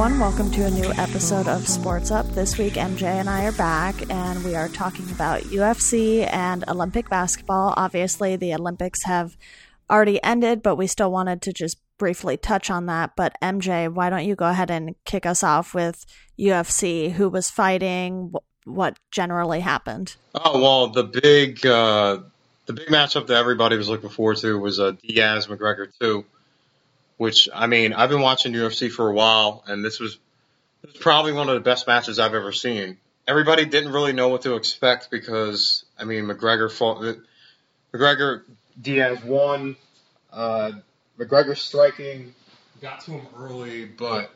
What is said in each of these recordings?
Everyone, welcome to a new episode of Sports Up. This week, MJ and I are back, and we are talking about UFC and Olympic basketball. Obviously, the Olympics have already ended, but we still wanted to just briefly touch on that. But MJ, why don't you go ahead and kick us off with UFC? Who was fighting? What generally happened? Oh well, the big uh, the big matchup that everybody was looking forward to was uh, Diaz McGregor two which I mean, I've been watching UFC for a while, and this was, this was probably one of the best matches I've ever seen. Everybody didn't really know what to expect because I mean, McGregor fought, McGregor Diaz won. Uh, McGregor striking got to him early, but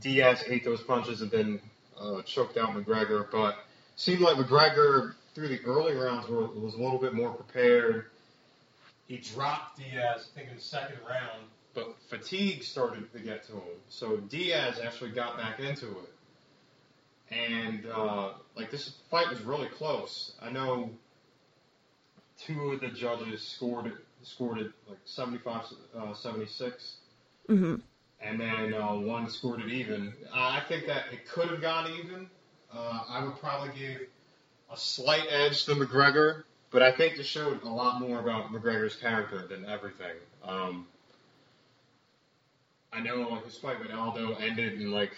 Diaz ate those punches and then uh, choked out McGregor. But seemed like McGregor through the early rounds was a little bit more prepared. He dropped Diaz, I think, in the second round but fatigue started to get to him. So Diaz actually got back into it. And uh, like this fight was really close. I know two of the judges scored it scored it like 75 uh, 76. Mm-hmm. And then uh, one scored it even. I think that it could have gone even. Uh, I would probably give a slight edge to McGregor, but I think this showed a lot more about McGregor's character than everything. Um, I know like his fight with Aldo ended in like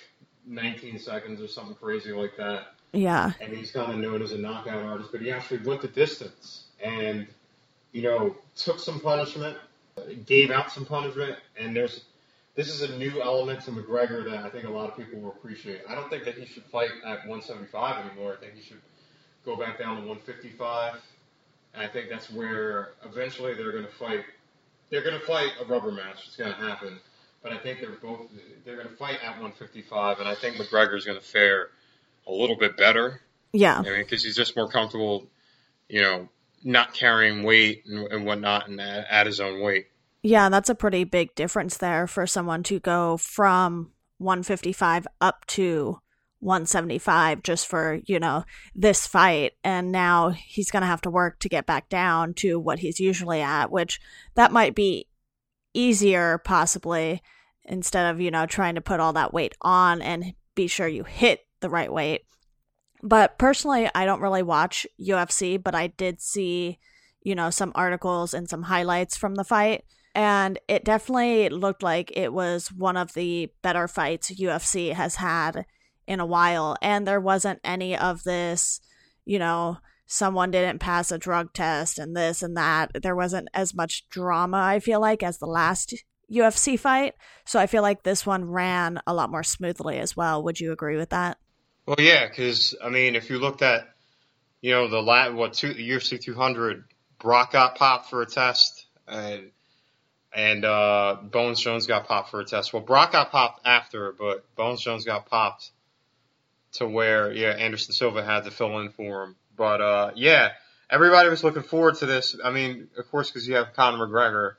19 seconds or something crazy like that. Yeah. And he's kind of known as a knockout artist, but he actually went the distance and, you know, took some punishment, gave out some punishment, and there's this is a new element to McGregor that I think a lot of people will appreciate. I don't think that he should fight at 175 anymore. I think he should go back down to 155. And I think that's where eventually they're going to fight. They're going to fight a rubber match. It's going to happen but I think they're both they're going to fight at 155, and I think McGregor's going to fare a little bit better. Yeah, I mean, because he's just more comfortable, you know, not carrying weight and, and whatnot, and at, at his own weight. Yeah, that's a pretty big difference there for someone to go from 155 up to 175 just for, you know, this fight. And now he's going to have to work to get back down to what he's usually at, which that might be easier, possibly, instead of, you know, trying to put all that weight on and be sure you hit the right weight. But personally, I don't really watch UFC, but I did see, you know, some articles and some highlights from the fight. And it definitely looked like it was one of the better fights UFC has had in a while. And there wasn't any of this, you know, someone didn't pass a drug test and this and that. There wasn't as much drama, I feel like, as the last UFC fight. So I feel like this one ran a lot more smoothly as well. Would you agree with that? Well, yeah, because I mean, if you looked at, you know, the lat what two, UFC 200, Brock got popped for a test, and and uh, Bones Jones got popped for a test. Well, Brock got popped after, but Bones Jones got popped to where yeah, Anderson Silva had to fill in for him. But uh, yeah, everybody was looking forward to this. I mean, of course, because you have Conor McGregor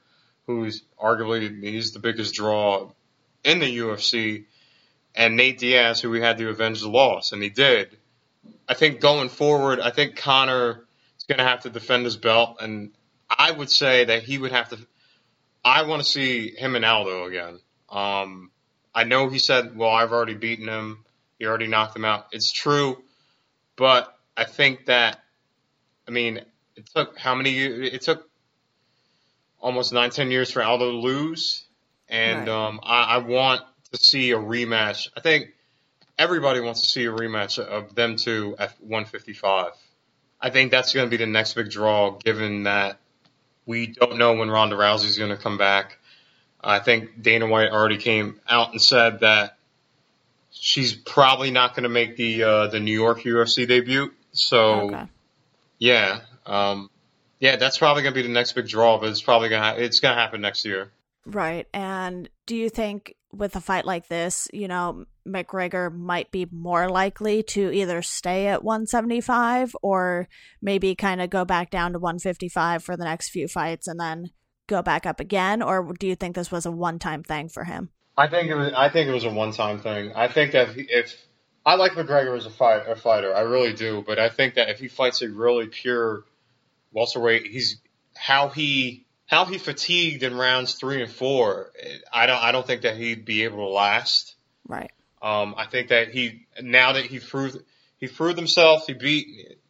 who's arguably he's the biggest draw in the UFC, and Nate Diaz, who we had to avenge the loss, and he did. I think going forward, I think Conor is going to have to defend his belt, and I would say that he would have to. I want to see him and Aldo again. Um, I know he said, "Well, I've already beaten him. He already knocked him out." It's true, but I think that, I mean, it took how many? It took almost nine, ten years for Aldo to lose, and right. um, I, I want to see a rematch. I think everybody wants to see a rematch of them two at 155. I think that's going to be the next big draw, given that we don't know when Ronda Rousey is going to come back. I think Dana White already came out and said that she's probably not going to make the uh, the New York UFC debut. So, okay. yeah, um, yeah, that's probably going to be the next big draw, but it's probably going to it's going to happen next year. Right. And do you think with a fight like this, you know, McGregor might be more likely to either stay at 175 or maybe kind of go back down to 155 for the next few fights and then go back up again or do you think this was a one-time thing for him? I think it was I think it was a one-time thing. I think that if, if I like McGregor as a fight a fighter, I really do, but I think that if he fights a really pure welterweight. He's how he how he fatigued in rounds three and four. I don't I don't think that he'd be able to last. Right. Um, I think that he now that he proved he proved himself, he beat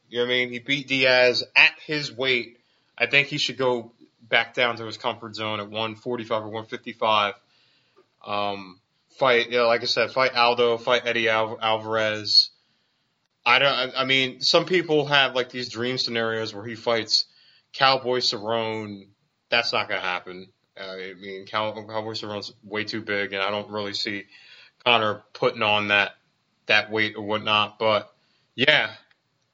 you know what I mean. He beat Diaz at his weight. I think he should go back down to his comfort zone at 145 or 155. Um, fight, you know, like I said, fight Aldo, fight Eddie Al- Alvarez. I don't. I mean, some people have like these dream scenarios where he fights Cowboy Cerrone. That's not to happen. Uh, I mean, Cow- Cowboy Cerrone's way too big, and I don't really see Conor putting on that that weight or whatnot. But yeah,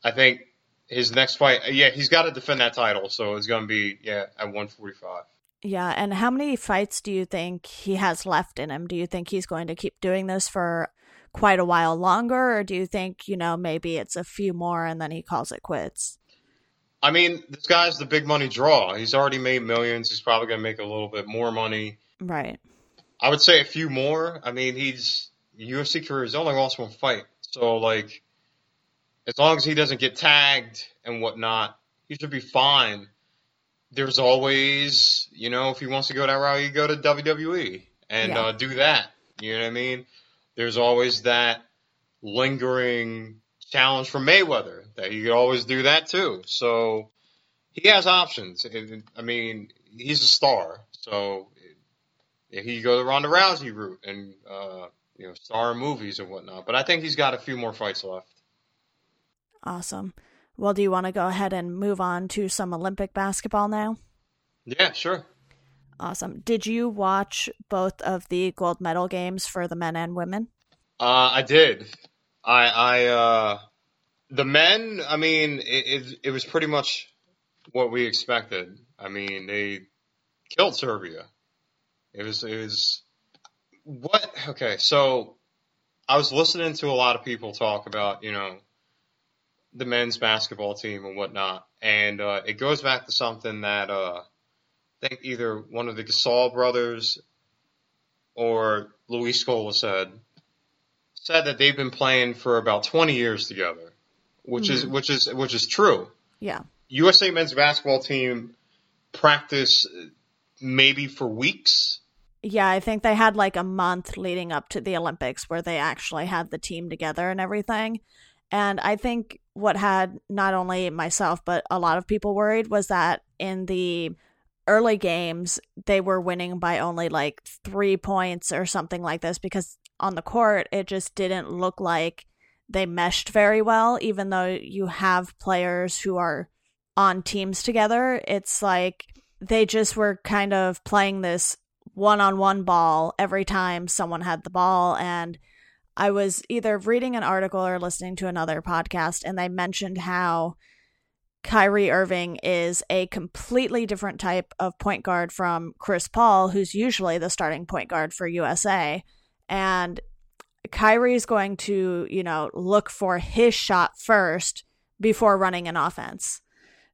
I think his next fight, yeah, he's got to defend that title, so it's to be yeah at 145. Yeah, and how many fights do you think he has left in him? Do you think he's going to keep doing this for quite a while longer, or do you think, you know, maybe it's a few more and then he calls it quits? I mean, this guy's the big money draw. He's already made millions. He's probably going to make a little bit more money. Right. I would say a few more. I mean, he's UFC career. He's only lost one fight, so like, as long as he doesn't get tagged and whatnot, he should be fine. There's always, you know, if he wants to go that route, you go to WWE and Yeah. uh, do that. You know what I mean? There's always that lingering challenge from Mayweather that he could always do that too. So he has options. I mean, he's a star. So if he go the Ronda Rousey route and uh, you know star movies and whatnot. But I think he's got a few more fights left. Awesome. Well, do you want to go ahead and move on to some Olympic basketball now? Yeah, sure. Awesome. Did you watch both of the gold medal games for the men and women? Uh, I did. I, I, uh, the men. I mean, it, it, it was pretty much what we expected. I mean, they killed Serbia. It was, it was what? Okay, so I was listening to a lot of people talk about, you know, the men's basketball team and whatnot, and uh, it goes back to something that uh, I think either one of the Gasol brothers or Luis Scola said said that they've been playing for about 20 years together, which is hmm. which is which is true. Yeah. USA men's basketball team practice maybe for weeks. Yeah, I think they had like a month leading up to the Olympics where they actually had the team together and everything. And I think what had not only myself, but a lot of people worried was that in the early games, they were winning by only like three points or something like this because on the court, it just didn't look like they meshed very well, even though you have players who are on teams together. It's like they just were kind of playing this one on one ball every time someone had the ball. And I was either reading an article or listening to another podcast, and they mentioned how Kyrie Irving is a completely different type of point guard from Chris Paul, who's usually the starting point guard for USA. And Kyrie's going to, you know, look for his shot first before running an offense.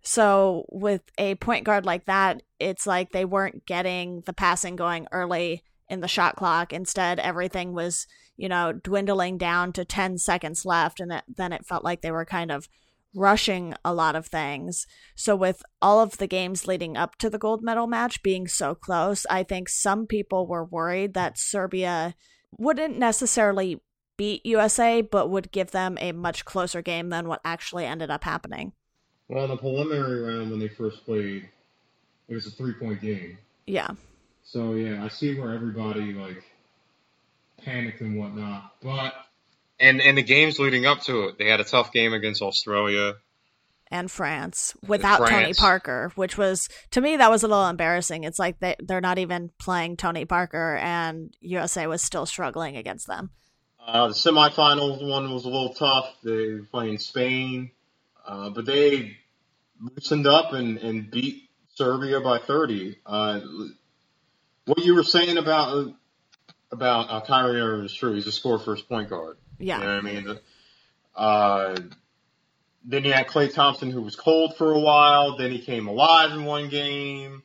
So with a point guard like that, it's like they weren't getting the passing going early in the shot clock. Instead, everything was, you know, dwindling down to 10 seconds left. And it, then it felt like they were kind of rushing a lot of things. So with all of the games leading up to the gold medal match being so close, I think some people were worried that Serbia wouldn't necessarily beat USA, but would give them a much closer game than what actually ended up happening. Well, in the preliminary round when they first played, it was a three-point game. Yeah. So yeah, I see where everybody like panicked and whatnot, but And and the games leading up to it, they had a tough game against Australia. and France without Tony Parker, which was to me that was a little embarrassing. It's like they they're not even playing Tony Parker, and USA was still struggling against them. Uh, the semifinals one was a little tough. They were playing Spain, uh, but they loosened up and, and beat Serbia by 30. Uh, what you were saying about about uh, Kyrie Irving is true. He's a score first point guard. Yeah, You know I mean? Uh, then you had Klay Thompson, who was cold for a while. Then he came alive in one game,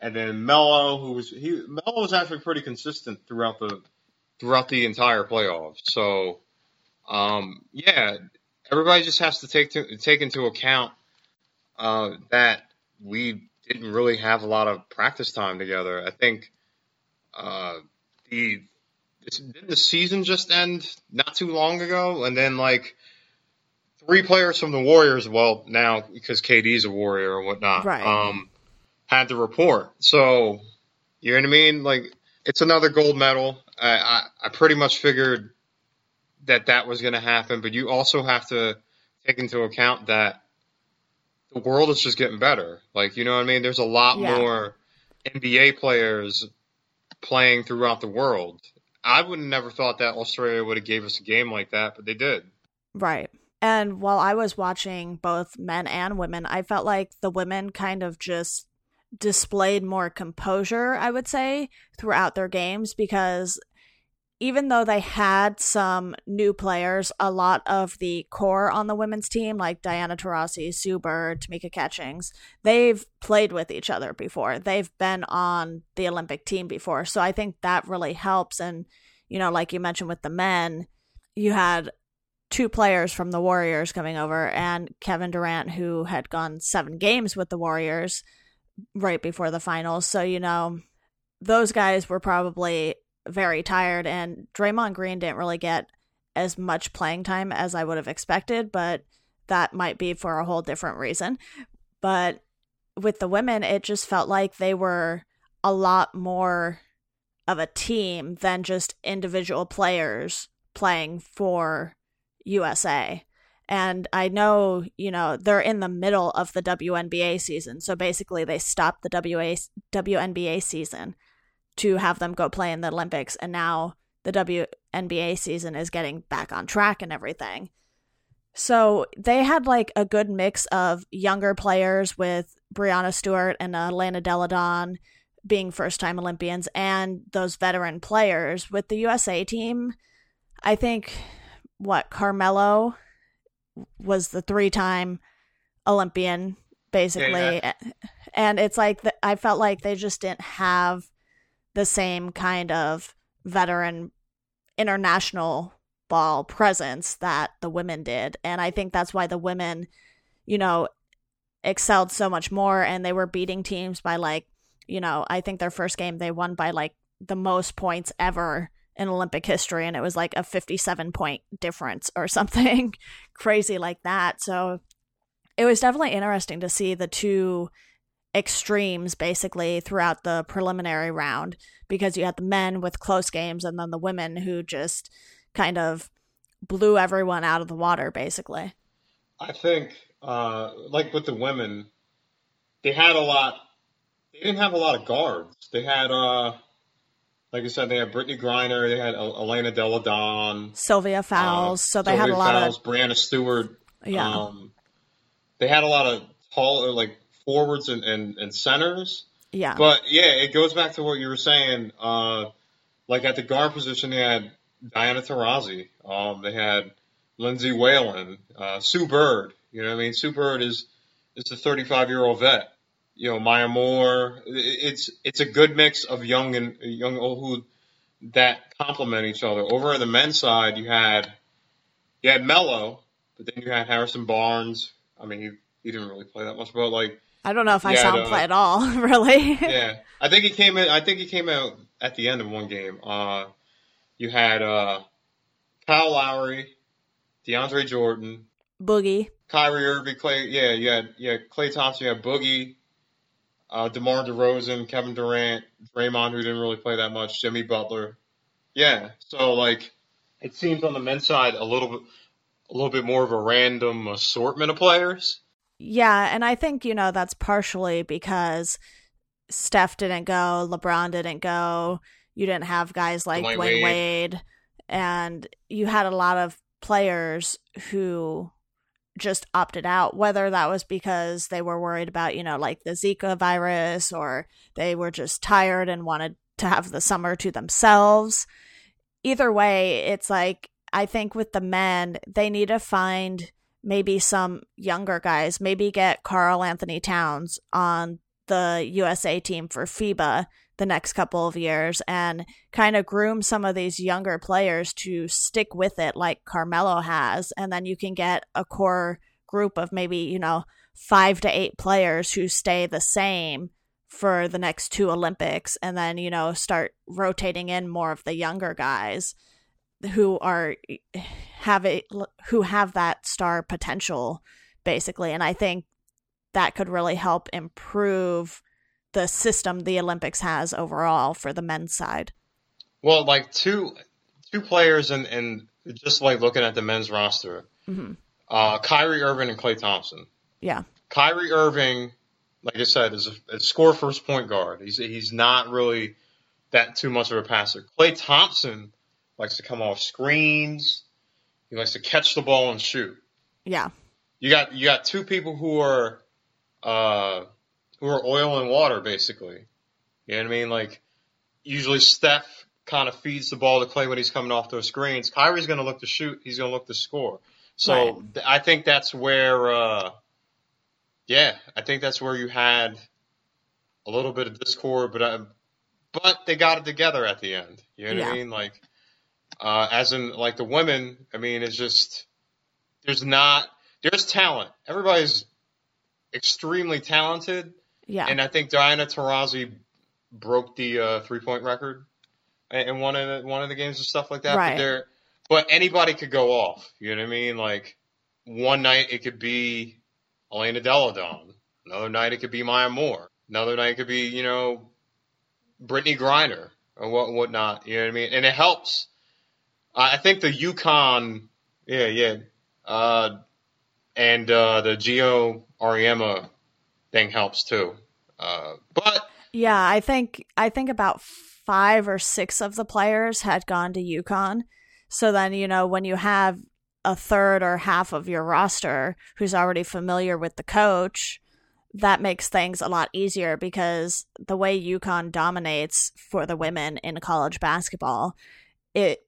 and then Melo, who was he was actually pretty consistent throughout the throughout the entire playoffs. So, um, yeah, everybody just has to take to, take into account uh, that we didn't really have a lot of practice time together. I think uh, the didn't the season just end not too long ago, and then like three players from the Warriors, well now because KD's a Warrior or whatnot, Right. um, had to report. So you know what I mean? Like it's another gold medal. I I, I pretty much figured that that was going to happen, but you also have to take into account that the world is just getting better. Like, you know what I mean? There's a lot Yeah. more NBA players playing throughout the world. I would never thought that Australia would have gave us a game like that, but they did. Right. And while I was watching both men and women, I felt like the women kind of just displayed more composure, I would say, throughout their games because even though they had some new players, a lot of the core on the women's team, like Diana Taurasi, Sue Bird, Tamika Catchings, they've played with each other before. They've been on the Olympic team before. So I think that really helps. And, you know, like you mentioned with the men, you had two players from the Warriors coming over and Kevin Durant, who had gone seven games with the Warriors right before the finals. So, you know, those guys were probably very tired, and Draymond Green didn't really get as much playing time as I would have expected, but that might be for a whole different reason. But with the women, it just felt like they were a lot more of a team than just individual players playing for USA. And I know, you know, they're in the middle of the WNBA season. So basically, they stopped the WA, WNBA season to have them go play in the Olympics. And now the WNBA season is getting back on track and everything. So they had like a good mix of younger players with Breanna Stewart and Elena Delle Donne being first time Olympians and those veteran players. With the USA team, I think what Carmelo was the three time Olympian, basically. Yeah. And it's like, th- I felt like they just didn't have the same kind of veteran international ball presence that the women did. And I think that's why the women, you know, excelled so much more and they were beating teams by like, you know, I think their first game they won by like the most points ever in Olympic history and it was like a 57 point difference or something crazy like that. So it was definitely interesting to see the two extremes basically throughout the preliminary round because you had the men with close games and then the women who just kind of blew everyone out of the water basically. I think, uh, like with the women, they had a lot. They didn't have a lot of guards. They had, uh, like I said, they had Brittney Griner, they had El- Elena Delle Donne, Sylvia Fowles, so they had a Sylvia lot Fowles, Breanna Stewart. yeah. Um, they had a lot of tall, like forwards and, and, and centers. yeah. But yeah, it goes back to what you were saying. Uh, like at the guard position, they had Diana Taurasi. Um, they had Lindsay Whalen, uh, Sue Bird. You know what I mean? Sue Bird is is a 35 year old vet. You know, Maya Moore. It's it's a good mix of young and young old who that complement each other. Over on the men's side, you had you had Melo, but then you had Harrison Barnes. I mean, he he didn't really play that much, but like I don't know if I yeah, saw him no. play at all, really. yeah, I think he came in. I think he came out at the end of one game. Uh, you had uh, Kyle Lowry, DeAndre Jordan, Boogie. Kyrie Irving, Klay. Yeah, you had yeah Klay Thompson, you had Boogie, uh, DeMar DeRozan, Kevin Durant, Draymond, who didn't really play that much, Jimmy Butler. Yeah, so like it seems on the men's side a little bit, a little bit more of a random assortment of players. Yeah, and I think, you know, that's partially because Steph didn't go, LeBron didn't go, you didn't have guys like Dwyane Wade. Wade. and you had a lot of players who just opted out, whether that was because they were worried about, you know, like the Zika virus or they were just tired and wanted to have the summer to themselves. Either way, it's like, I think with the men, they need to find maybe some younger guys, maybe get Karl-Anthony Towns on the USA team for FIBA the next couple of years and kind of groom some of these younger players to stick with it like Carmelo has. And then you can get a core group of maybe, you know, five to eight players who stay the same for the next two Olympics and then, you know, start rotating in more of the younger guys who are have it who have that star potential basically and I think that could really help improve the system the Olympics has overall for the men's side. Well, like two two players and and just like looking at the men's roster, mm-hmm. uh, Kyrie Irving and Klay Thompson. Yeah. Kyrie Irving, like I said, is a, a score first point guard. He's he's not really that too much of a passer. Klay Thompson likes to come off screens. He likes to catch the ball and shoot. Yeah. You got you got two people who are uh who are oil and water basically. You know what I mean? Like usually Steph kind of feeds the ball to Klay when he's coming off those screens. Kyrie's going to look to shoot. He's going to look to score. So right. I think that's where, uh, yeah, I think that's where you had a little bit of discord, but uh, but they got it together at the end. You know what yeah. I mean? Like, uh, as in like the women. I mean, it's just there's not there's talent. Everybody's extremely talented. Yeah. And I think Diana Taurasi broke the uh, three point record in one of the, one of the games and stuff like that. Right. But there, but anybody could go off. You know what I mean? Like one night it could be Elena Delle Donne. Another night it could be Maya Moore. Another night it could be you know Brittney Griner or what whatnot. You know what I mean? And it helps. I think the UConn, yeah, yeah, uh, and uh, the Geno Auriemma thing helps too. Uh, but yeah, I think I think about five or six of the players had gone to UConn. So then, you know, when you have a third or half of your roster who's already familiar with the coach, that makes things a lot easier because the way UConn dominates for the women in college basketball, it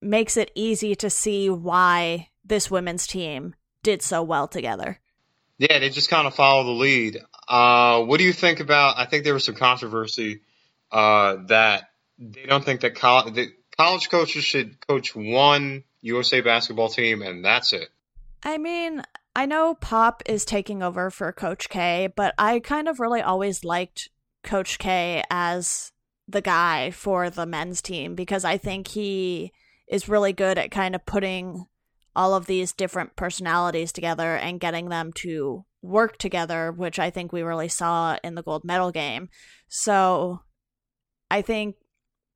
makes it easy to see why this women's team did so well together. Yeah, they just kind of follow the lead. Uh, what do you think about? I think there was some controversy uh, that they don't think that, college, that college coaches should coach one USA basketball team and that's it. I mean, I know Pop is taking over for Coach K, but I kind of really always liked Coach K as the guy for the men's team because I think he is really good at kind of putting all of these different personalities together and getting them to work together, which I think we really saw in the gold medal game. So I think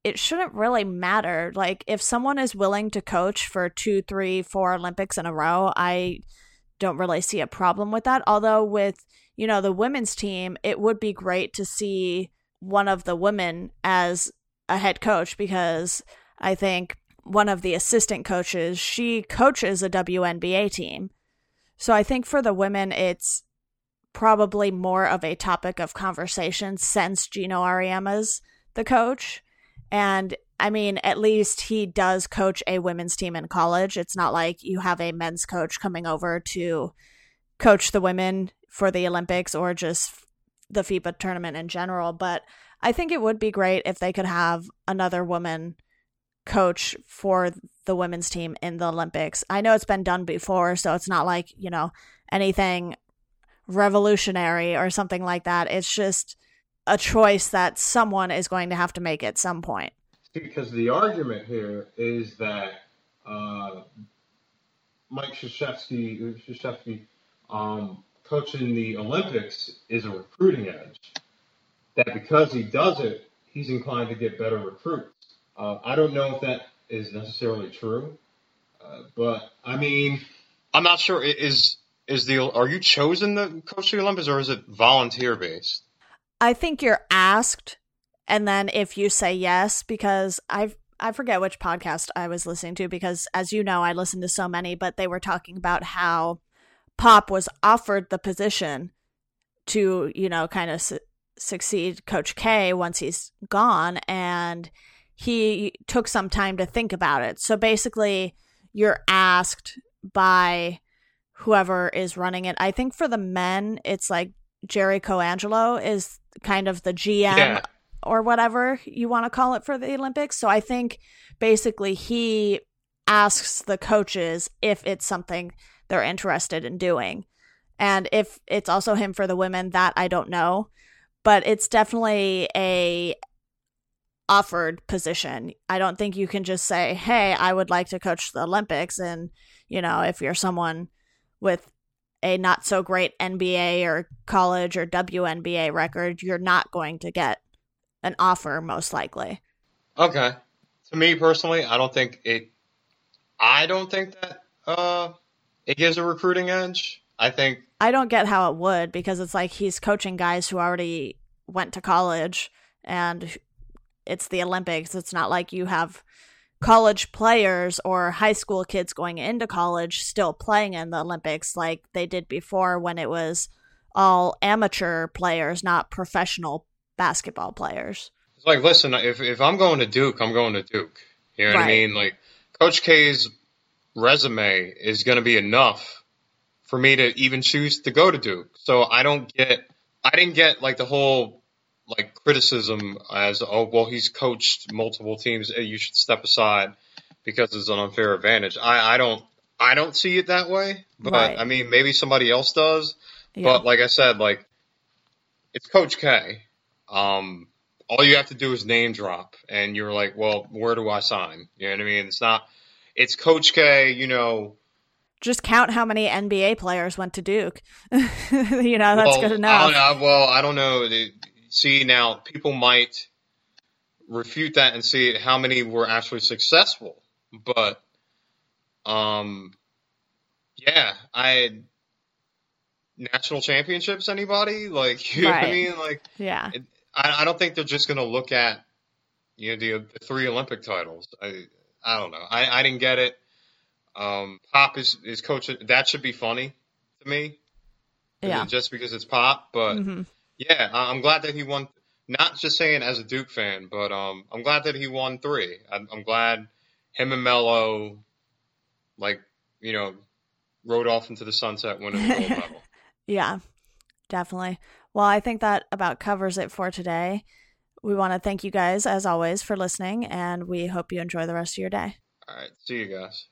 it shouldn't really matter. Like, if someone is willing to coach for two, three, four Olympics in a row, I don't really see a problem with that. Although, with, you know, the women's team, it would be great to see one of the women as a head coach because I think one of the assistant coaches, she coaches a WNBA team. So I think for the women, it's probably more of a topic of conversation since Geno Auriemma's the coach. And I mean, at least he does coach a women's team in college. It's not like you have a men's coach coming over to coach the women for the Olympics or just the FIBA tournament in general. But I think it would be great if they could have another woman coach for the women's team in the Olympics. I know it's been done before, so it's not like, you know, anything revolutionary or something like that. It's just a choice that someone is going to have to make at some point. Because the argument here is that uh, Mike Krzyzewski, um, coaching the Olympics is a recruiting edge. That because he does it, he's inclined to get better recruits. Uh, I don't know if that is necessarily true, uh, but I mean, I'm not sure. Is is the are you chosen the coach of the Olympics or is it volunteer based? I think you're asked, and then if you say yes, because I I forget which podcast I was listening to because as you know I listen to so many, but they were talking about how Pop was offered the position to you know kind of su- succeed Coach K once he's gone, and he took some time to think about it. So basically, you're asked by whoever is running it. I think for the men, it's like Jerry Colangelo is kind of the GM yeah. or whatever you want to call it for the Olympics. So I think basically he asks the coaches if it's something they're interested in doing. And if it's also him for the women, that I don't know. But it's definitely a offered position. I don't think you can just say, "Hey, I would like to coach the Olympics." And you know, if you're someone with a not so great NBA or college or WNBA record, you're not going to get an offer most likely. Okay. To me personally, I don't think it I don't think that uh it gives a recruiting edge. I think I don't get how it would because it's like he's coaching guys who already went to college and it's the Olympics. It's not like you have college players or high school kids going into college still playing in the Olympics like they did before when it was all amateur players, not professional basketball players. It's like, listen, if if I'm going to Duke, I'm going to Duke. You know what right. I mean? Like Coach K's resume is going to be enough for me to even choose to go to Duke. So I don't get, I didn't get like the whole like criticism as oh well he's coached multiple teams you should step aside because it's an unfair advantage. I I don't I don't see it that way, but right. I mean maybe somebody else does. Yeah. But like I said, like it's Coach K. Um, all you have to do is name drop, and you're like, well, where do I sign? You know what I mean? It's not. It's Coach K. You know. Just count how many NBA players went to Duke. you know that's well, good enough. I well, I don't know. See now, people might refute that and see how many were actually successful, but um, yeah, I national championships. Anybody like you right. know what I mean? Like yeah, it, I, I don't think they're just going to look at you know the, the, three Olympic titles. I I don't know. I, I didn't get it. Um, Pop is is coaching. That should be funny to me. Yeah. Just because it's Pop, but mm-hmm. Yeah, I'm glad that he won. Not just saying as a Duke fan, but um, I'm glad that he won three. I'm, I'm glad him and Melo, like you know, rode off into the sunset winning the gold medal. yeah, definitely. Well, I think that about covers it for today. We want to thank you guys, as always, for listening, and we hope you enjoy the rest of your day. All right. See you guys.